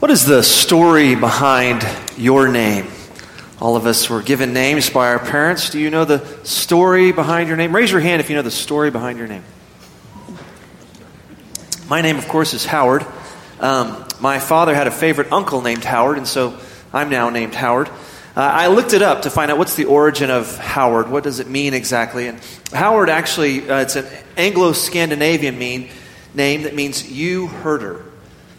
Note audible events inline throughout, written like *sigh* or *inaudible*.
What is the story behind your name? All of us were given names by our parents. Do ewe know the story behind your name? Raise your hand if you know the story behind your name. My name, of course, is Howard. Um, my father had a favorite uncle named Howard, and so I'm now named Howard. Uh, I looked it up to find out what's the origin of Howard. What does it mean exactly? And Howard actually, uh, it's an Anglo Scandinavian name that means you herder.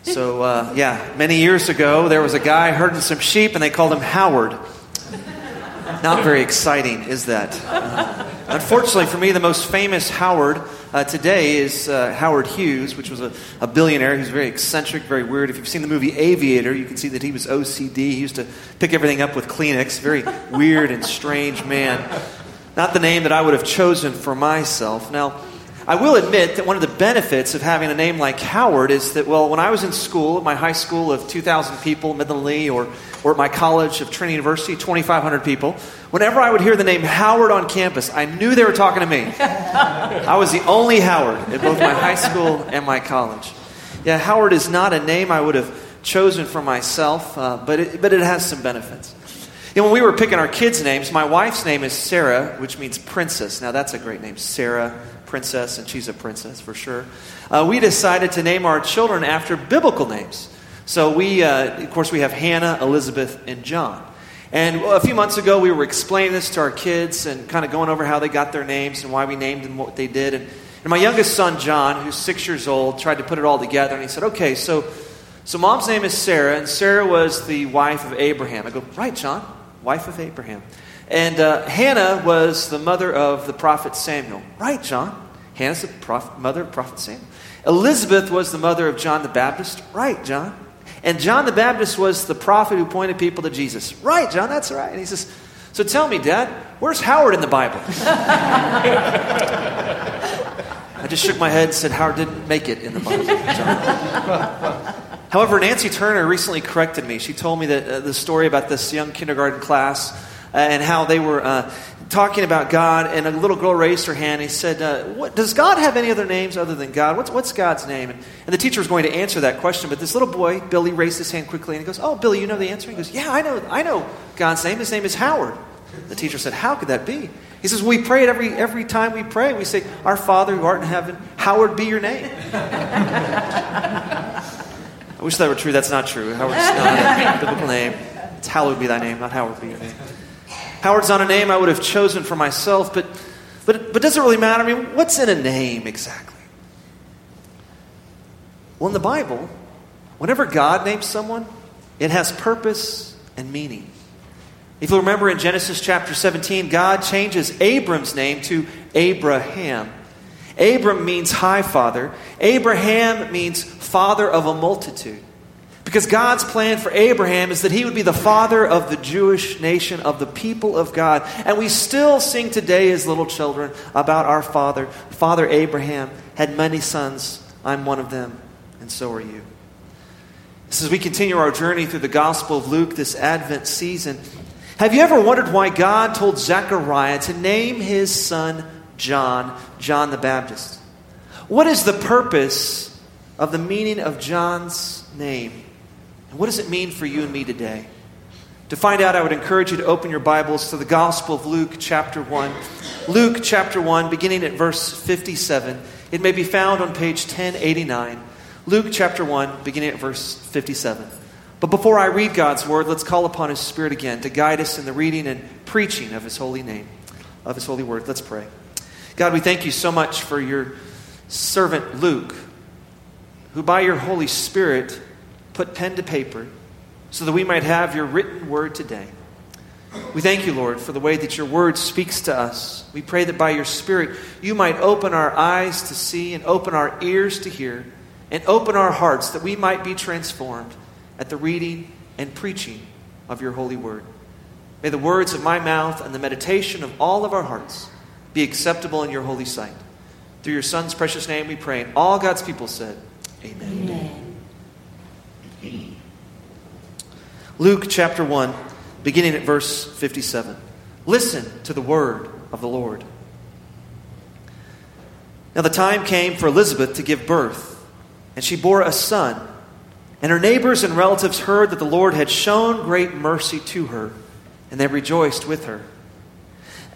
So, uh, yeah, many years ago, there was a guy herding some sheep, and they called him Howard. Not very exciting, is that? Uh, unfortunately for me, the most famous Howard uh, today is uh, Howard Hughes, which was a, a billionaire who's very eccentric, very weird. If you've seen the movie Aviator, you can see that he was OCD. He used to pick everything up with Kleenex. Very weird and strange man. Not the name that I would have chosen for myself. Now, I will admit that one of the benefits of having a name like Howard is that, well, when I was in school, at my high school of 2,000 people, Midland Lee, or, or at my college of Trinity University, 2,500 people, whenever I would hear the name Howard on campus, I knew they were talking to me. I was the only Howard at both my high school and my college. Yeah, Howard is not a name I would have chosen for myself, uh, but, it, but it has some benefits. Know, when we were picking our kids' names, my wife's name is Sarah, which means princess. Now, that's a great name, Sarah princess, and she's a princess for sure. Uh, we decided to name our children after biblical names. So we, uh, of course, we have Hannah, Elizabeth, and John. And a few months ago, we were explaining this to our kids and kind of going over how they got their names and why we named them what they did. And, and my youngest son, John, who's six years old, tried to put it all together. And he said, "Okay, so so mom's name is Sarah, and Sarah was the wife of Abraham." I go, "Right, John, wife of Abraham." And uh, Hannah was the mother of the prophet Samuel. Right, John? Hannah's the mother of prophet Samuel. Elizabeth was the mother of John the Baptist. Right, John? And John the Baptist was the prophet who pointed people to Jesus. Right, John, that's right. And he says, So tell me, Dad, where's Howard in the Bible? *laughs* I just shook my head and said, Howard didn't make it in the Bible. However, Nancy Turner recently corrected me. She told me that uh, the story about this young kindergarten class and how they were uh, talking about God, and a little girl raised her hand. And he said, uh, what, Does God have any other names other than God? What's, what's God's name? And, and, the teacher was going to answer that question, but this little boy, Billy, raised his hand quickly and he goes, Oh, Billy, you know the answer? He goes, Yeah, I know, I know God's name. His name is Howard. The teacher said, How could that be? He says, We pray it every, every time we pray. We say, Our Father who art in heaven, Howard be your name. *laughs* I wish that were true. That's not true. Howard's not a biblical name. It's hallowed be thy name, not Howard be your name. Howard's not a name I would have chosen for myself, but, but, but does it really matter? I mean, what's in a name exactly? Well, in the Bible, whenever God names someone, it has purpose and meaning. If you remember in Genesis chapter 17, God changes Abram's name to Abraham. Abram means high father. Abraham means father of a multitude. Because God's plan for Abraham is that he would be the father of the Jewish nation, of the people of God. And we still sing today as little children about our father. Father Abraham had many sons. I'm one of them, and so are you. As we continue our journey through the Gospel of Luke this Advent season, have you ever wondered why God told Zechariah to name his son John, John the Baptist? What is the purpose of the meaning of John's name? And what does it mean for you and me today? To find out, I would encourage you to open your Bibles to the Gospel of Luke, chapter 1. Luke, chapter 1, beginning at verse 57. It may be found on page 1089. Luke, chapter 1, beginning at verse 57. But before I read God's word, let's call upon His Spirit again to guide us in the reading and preaching of His holy name, of His holy word. Let's pray. God, we thank you so much for your servant Luke, who by your Holy Spirit put pen to paper so that we might have your written word today. We thank you, Lord, for the way that your word speaks to us. We pray that by your Spirit you might open our eyes to see and open our ears to hear and open our hearts that we might be transformed at the reading and preaching of your holy word. May the words of my mouth and the meditation of all of our hearts be acceptable in your holy sight. Through your Son's precious name we pray. And all God's people said, Amen. Amen. *clears throat* Luke chapter 1, beginning at verse 57. Listen to the word of the Lord. Now the time came for Elizabeth to give birth, and she bore a son. And her neighbors and relatives heard that the Lord had shown great mercy to her, and they rejoiced with her.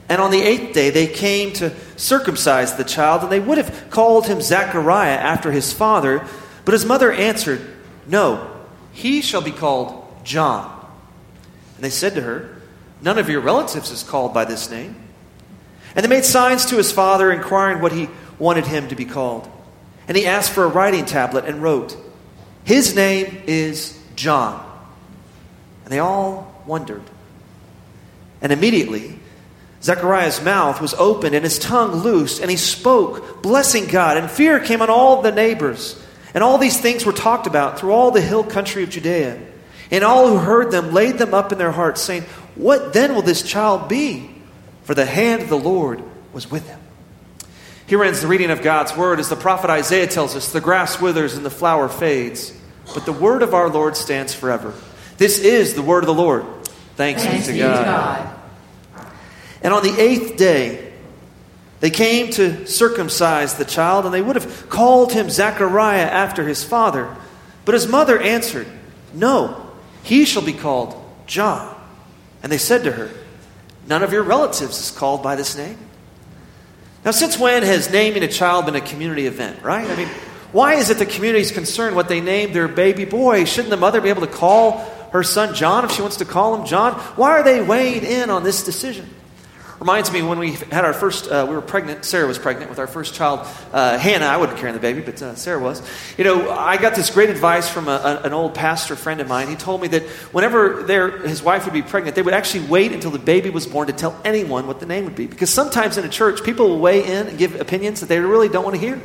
And on the eighth day they came to circumcise the child, and they would have called him Zechariah after his father, but his mother answered, No, he shall be called John. And they said to her, None of your relatives is called by this name. And they made signs to his father, inquiring what he wanted him to be called. And he asked for a writing tablet and wrote, His name is John. And they all wondered. And immediately, Zechariah's mouth was opened and his tongue loosed, and he spoke, blessing God. And fear came on all the neighbors. And all these things were talked about through all the hill country of Judea. And all who heard them laid them up in their hearts, saying, What then will this child be? For the hand of the Lord was with him. Here ends the reading of God's word. As the prophet Isaiah tells us, the grass withers and the flower fades, but the word of our Lord stands forever. This is the word of the Lord. Thanks, Thanks be to God. God. And on the eighth day, they came to circumcise the child, and they would have called him Zechariah after his father. But his mother answered, No, he shall be called John. And they said to her, None of your relatives is called by this name. Now, since when has naming a child been a community event, right? I mean, why is it the community is concerned what they name their baby boy? Shouldn't the mother be able to call her son John if she wants to call him John? Why are they weighing in on this decision? Reminds me when we had our first, uh, we were pregnant, Sarah was pregnant with our first child, uh, Hannah. I wasn't carrying the baby, but uh, Sarah was. You know, I got this great advice from a, a, an old pastor friend of mine. He told me that whenever their, his wife would be pregnant, they would actually wait until the baby was born to tell anyone what the name would be. Because sometimes in a church, people will weigh in and give opinions that they really don't want to hear.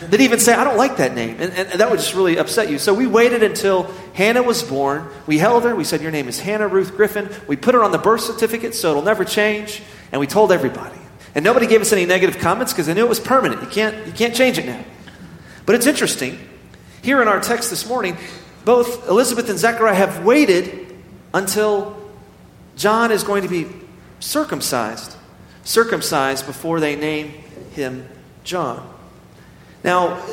They'd even say, I don't like that name. And, and, that would just really upset you. So we waited until Hannah was born. We held her. We said, Your name is Hannah Ruth Griffin. We put her on the birth certificate so it'll never change. And we told everybody. And nobody gave us any negative comments because they knew it was permanent. You can't, you can't change it now. But it's interesting. Here in our text this morning, both Elizabeth and Zechariah have waited until John is going to be circumcised. Circumcised before they name him John. Now,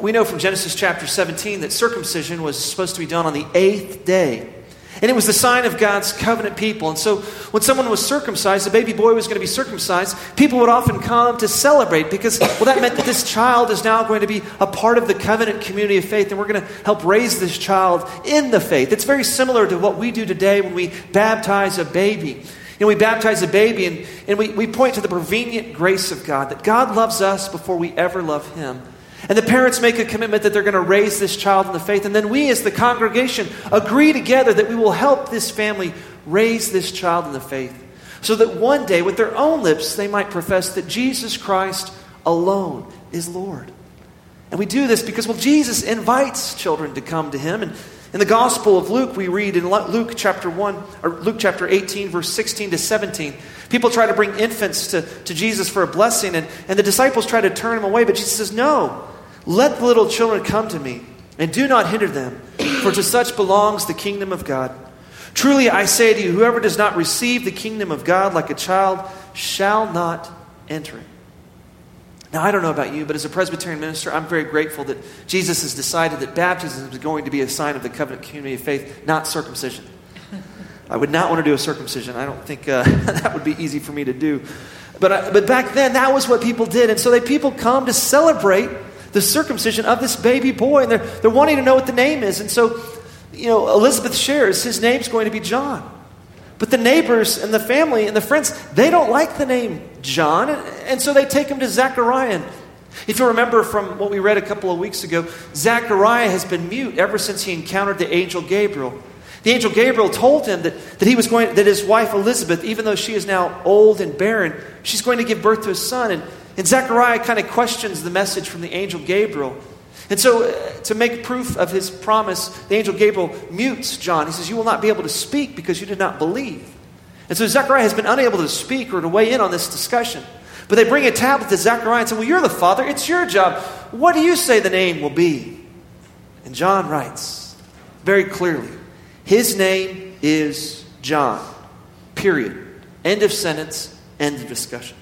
we know from Genesis chapter 17 that circumcision was supposed to be done on the eighth day. And it was the sign of God's covenant people. And so when someone was circumcised, a baby boy was going to be circumcised, people would often come to celebrate because, well, that meant that this child is now going to be a part of the covenant community of faith, and we're going to help raise this child in the faith. It's very similar to what we do today when we baptize a baby. Know, we baptize a baby and, and we, we point to the prevenient grace of God, that God loves us before we ever love Him. And the parents make a commitment that they're going to raise this child in the faith. And then we, as the congregation, agree together that we will help this family raise this child in the faith. So that one day, with their own lips, they might profess that Jesus Christ alone is Lord. And we do this because, well, Jesus invites children to come to him. And in the Gospel of Luke, we read in Luke chapter 1, or Luke chapter 18, verse 16 to 17, people try to bring infants to, to Jesus for a blessing, and, and the disciples try to turn him away, but Jesus says, No, let the little children come to me, and do not hinder them, for to such belongs the kingdom of God. Truly I say to you, whoever does not receive the kingdom of God like a child shall not enter it. Now, I don't know about you, but as a Presbyterian minister, I'm very grateful that Jesus has decided that baptism is going to be a sign of the covenant community of faith, not circumcision. I would not want to do a circumcision. I don't think uh, *laughs* that would be easy for me to do. But, uh, but back then, that was what people did. And so they, people come to celebrate the circumcision of this baby boy. And they're, they're wanting to know what the name is. And so, you know, Elizabeth shares his name's going to be John. But the neighbors and the family and the friends, they don't like the name John. And, so they take him to Zechariah. If you remember from what we read a couple of weeks ago, Zechariah has been mute ever since he encountered the angel Gabriel. The angel Gabriel told him that, that he was going that his wife Elizabeth, even though she is now old and barren, she's going to give birth to a son. And and Zechariah kind of questions the message from the angel Gabriel. And so, uh, to make proof of his promise, the angel Gabriel mutes John. He says, You will not be able to speak because you did not believe. And so, Zechariah has been unable to speak or to weigh in on this discussion. But they bring a tablet to Zechariah and say, Well, you're the father. It's your job. What do you say the name will be? And John writes very clearly His name is John. Period. End of sentence. End of discussion.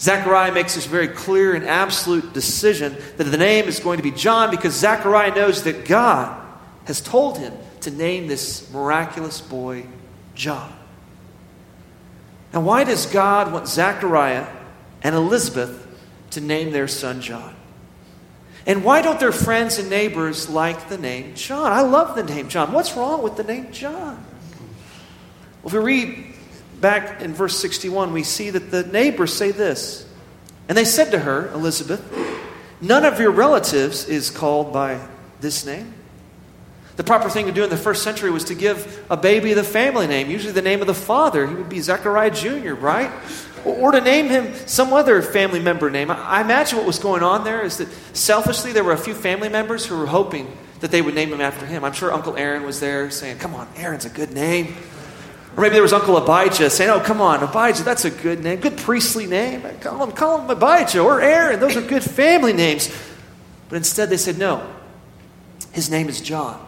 Zechariah makes this very clear and absolute decision that the name is going to be John because Zechariah knows that God has told him to name this miraculous boy John. Now, why does God want Zechariah and Elizabeth to name their son John? And why don't their friends and neighbors like the name John? I love the name John. What's wrong with the name John? Well, if we read back in verse 61, we see that the neighbors say this. And they said to her, Elizabeth, None of your relatives is called by this name. The proper thing to do in the first century was to give a baby the family name, usually the name of the father. He would be Zechariah Jr., right? Or to name him some other family member name. I imagine what was going on there is that selfishly there were a few family members who were hoping that they would name him after him. I'm sure Uncle Aaron was there saying, Come on, Aaron's a good name. Or maybe there was Uncle Abijah saying, Oh, come on, Abijah, that's a good name, good priestly name. Call him, call him Abijah or Aaron. Those are good family names. But instead they said, No, his name is John.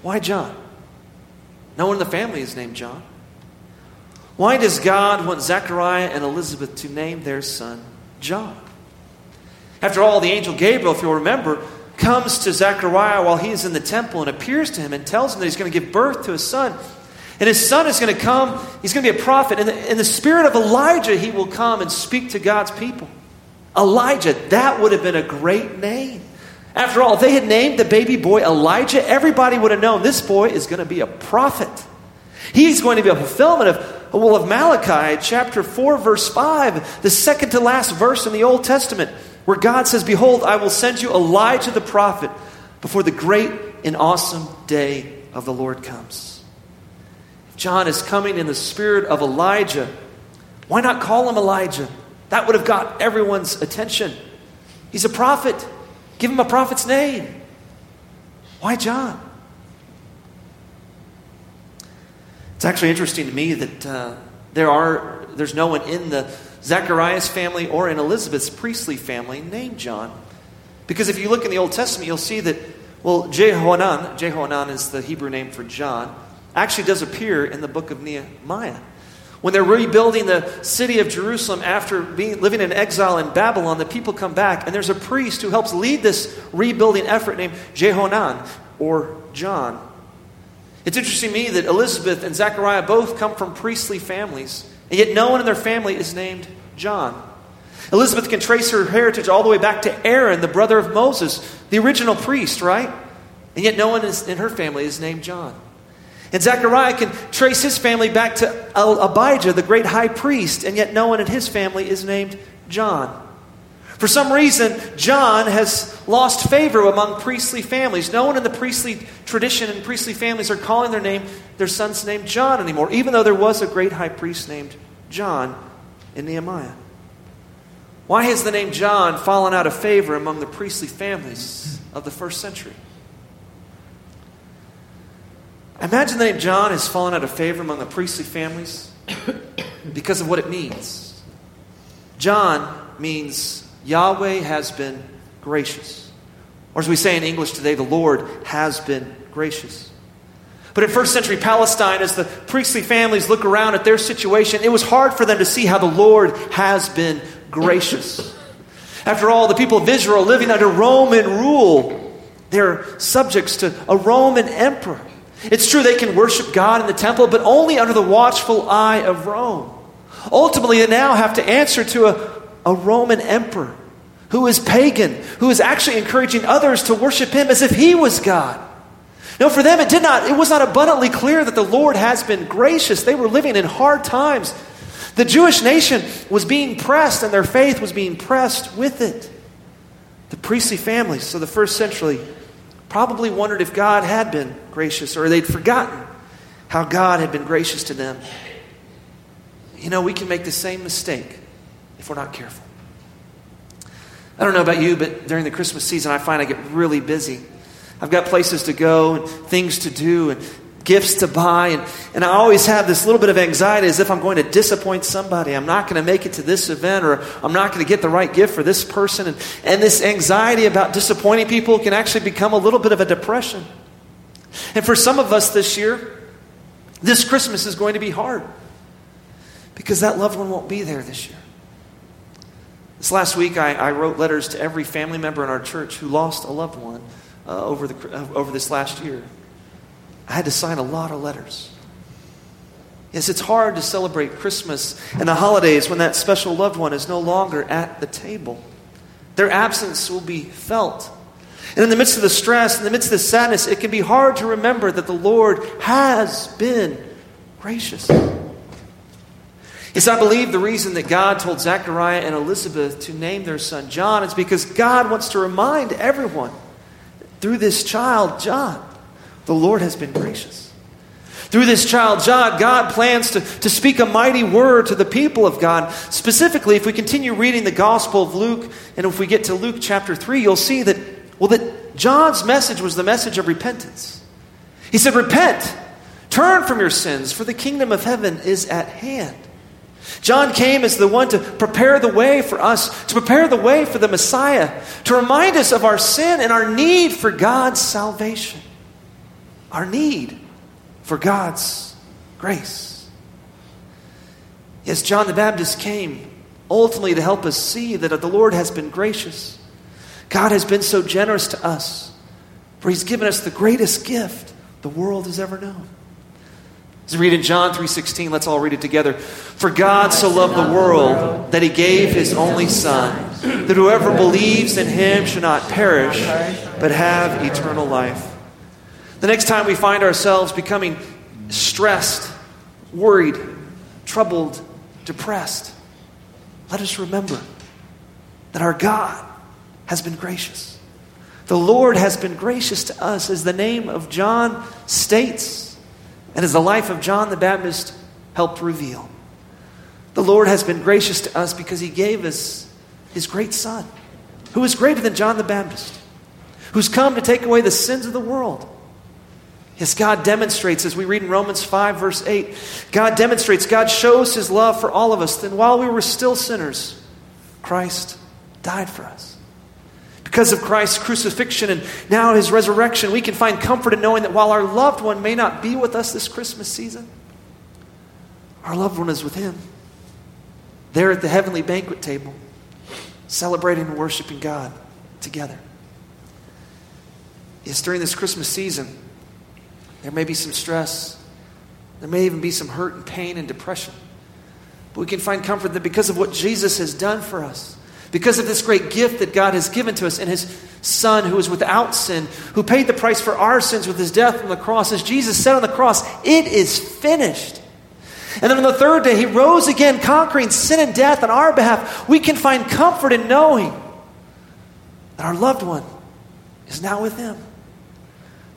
Why John? No one in the family is named John. Why does God want Zechariah and Elizabeth to name their son John? After all, the angel Gabriel, if you'll remember, comes to Zechariah while he is in the temple and appears to him and tells him that he's going to give birth to a son. And his son is going to come, he's going to be a prophet. The, in the spirit of Elijah, he will come and speak to God's people. Elijah, that would have been a great name. After all, they had named the baby boy Elijah, everybody would have known this boy is going to be a prophet. He's going to be a fulfillment of well, of Malachi, chapter 4, verse 5, the second to last verse in the Old Testament, where God says, Behold, I will send you Elijah the prophet before the great and awesome day of the Lord comes. John is coming in the spirit of Elijah, why not call him Elijah? That would have got everyone's attention. He's a prophet. Give him a prophet's name. Why John? It's actually interesting to me that uh, there are there's no one in the Zacharias family or in Elizabeth's priestly family named John. Because if you look in the Old Testament, you'll see that, well, Jehohanan, Jehohanan is the Hebrew name for John, actually does appear in the book of Nehemiah. When they're rebuilding the city of Jerusalem after being, living in exile in Babylon, the people come back, and there's a priest who helps lead this rebuilding effort named Jehonan or John. It's interesting to me that Elizabeth and Zechariah both come from priestly families, and yet no one in their family is named John. Elizabeth can trace her heritage all the way back to Aaron, the brother of Moses, the original priest, right? And yet no one is, in her family is named John. And Zechariah can trace his family back to Abijah, the great high priest, and yet no one in his family is named John. For some reason, John has lost favor among priestly families. No one in the priestly tradition and priestly families are calling their name, their son's name John anymore, even though there was a great high priest named John in Nehemiah. Why has the name John fallen out of favor among the priestly families of the first century? Imagine the name John has fallen out of favor among the priestly families *coughs* because of what it means. John means Yahweh has been gracious. Or as we say in English today, the Lord has been gracious. But in first century Palestine, as the priestly families look around at their situation, it was hard for them to see how the Lord has been gracious. After all, the people of Israel living under Roman rule, they're subjects to a Roman emperor. It's true they can worship God in the temple, but only under the watchful eye of Rome. Ultimately, they now have to answer to a a Roman emperor who is pagan, who is actually encouraging others to worship him as if he was God. No, for them it did not, it was not abundantly clear that the Lord has been gracious. They were living in hard times. The Jewish nation was being pressed, and their faith was being pressed with it. The priestly families, so the first century, probably wondered if God had been gracious, or they'd forgotten how God had been gracious to them. You know, we can make the same mistake if we're not careful. I don't know about you, but during the Christmas season, I find I get really busy. I've got places to go and things to do and gifts to buy. And, and I always have this little bit of anxiety as if I'm going to disappoint somebody. I'm not going to make it to this event or I'm not going to get the right gift for this person. And, and this anxiety about disappointing people can actually become a little bit of a depression. And for some of us this year, this Christmas is going to be hard because that loved one won't be there this year. This last week, I, I, wrote letters to every family member in our church who lost a loved one uh, over, the, uh, over this last year. I had to sign a lot of letters. Yes, it's hard to celebrate Christmas and the holidays when that special loved one is no longer at the table. Their absence will be felt. And in the midst of the stress, in the midst of the sadness, it can be hard to remember that the Lord has been gracious. Yes, I believe the reason that God told Zechariah and Elizabeth to name their son John is because God wants to remind everyone through this child, John, the Lord has been gracious. Through this child, John, God plans to, to speak a mighty word to the people of God. Specifically, if we continue reading the Gospel of Luke, and if we get to Luke chapter 3, you'll see that, well, that John's message was the message of repentance. He said, Repent, turn from your sins, for the kingdom of heaven is at hand. John came as the one to prepare the way for us, to prepare the way for the Messiah, to remind us of our sin and our need for God's salvation. Our need for God's grace. Yes, John the Baptist came ultimately to help us see that the Lord has been gracious. God has been so generous to us, for He's given us the greatest gift the world has ever known. As we read in John 3:16, let's all read it together. For God so loved the world that he gave his only son, that whoever believes in him should not perish, but have eternal life. The next time we find ourselves becoming stressed, worried, troubled, depressed, let us remember that our God has been gracious. The Lord has been gracious to us, as the name of John states, and as the life of John the Baptist helped reveal. The Lord has been gracious to us because he gave us his great Son, who is greater than John the Baptist, who's come to take away the sins of the world. Yes, God demonstrates, as we read in Romans 5, verse 8, God demonstrates, God shows his love for all of us. Then while we were still sinners, Christ died for us. Because of Christ's crucifixion and now his resurrection, we can find comfort in knowing that while our loved one may not be with us this Christmas season, our loved one is with him. There at the heavenly banquet table, celebrating and worshiping God together. Yes, during this Christmas season, there may be some stress. There may even be some hurt and pain and depression. But we can find comfort that because of what Jesus has done for us, because of this great gift that God has given to us in His Son who is without sin, who paid the price for our sins with His death on the cross, as Jesus said on the cross, it is finished. And then on the third day, He rose again, conquering sin and death on our behalf. We can find comfort in knowing that our loved one is now with Him.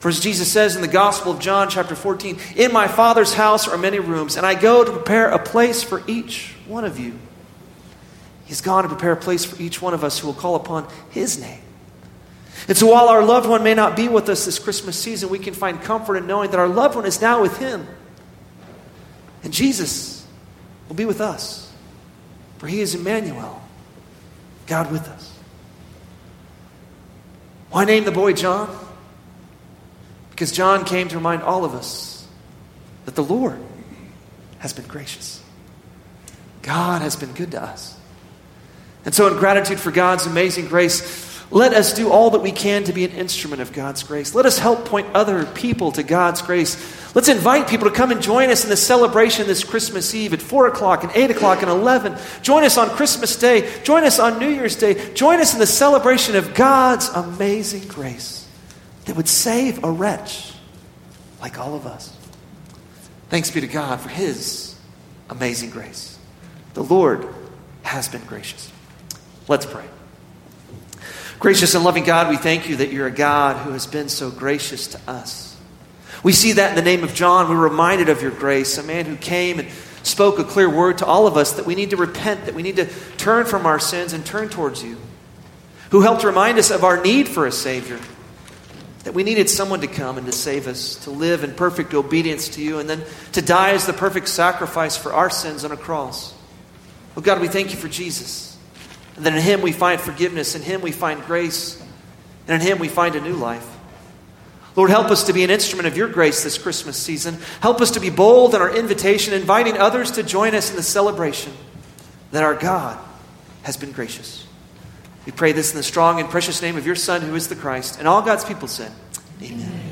For as Jesus says in the Gospel of John, chapter 14, In my Father's house are many rooms, and I go to prepare a place for each one of you. He's gone to prepare a place for each one of us who will call upon His name. And so while our loved one may not be with us this Christmas season, we can find comfort in knowing that our loved one is now with Him. And Jesus will be with us, for He is Emmanuel, God with us. Why name the boy John? Because John came to remind all of us that the Lord has been gracious. God has been good to us. And so, in gratitude for God's amazing grace, let us do all that we can to be an instrument of God's grace. Let us help point other people to God's grace. Let's invite people to come and join us in the celebration this Christmas Eve at 4 o'clock and 8 o'clock and 11. Join us on Christmas Day. Join us on New Year's Day. Join us in the celebration of God's amazing grace that would save a wretch like all of us. Thanks be to God for His amazing grace. The Lord has been gracious. Let's pray. Gracious and loving God, we thank you that you're a God who has been so gracious to us. We see that in the name of John. We're reminded of your grace, a man who came and spoke a clear word to all of us that we need to repent, that we need to turn from our sins and turn towards you, who helped remind us of our need for a Savior that we needed someone to come and to save us, to live in perfect obedience to you, and then to die as the perfect sacrifice for our sins on a cross. Oh God, we thank you for Jesus. And that in Him we find forgiveness, in Him we find grace, and in Him we find a new life. Lord, help us to be an instrument of your grace this Christmas season. Help us to be bold in our invitation, inviting others to join us in the celebration that our God has been gracious. We pray this in the strong and precious name of your Son, who is the Christ. And all God's people said, Amen.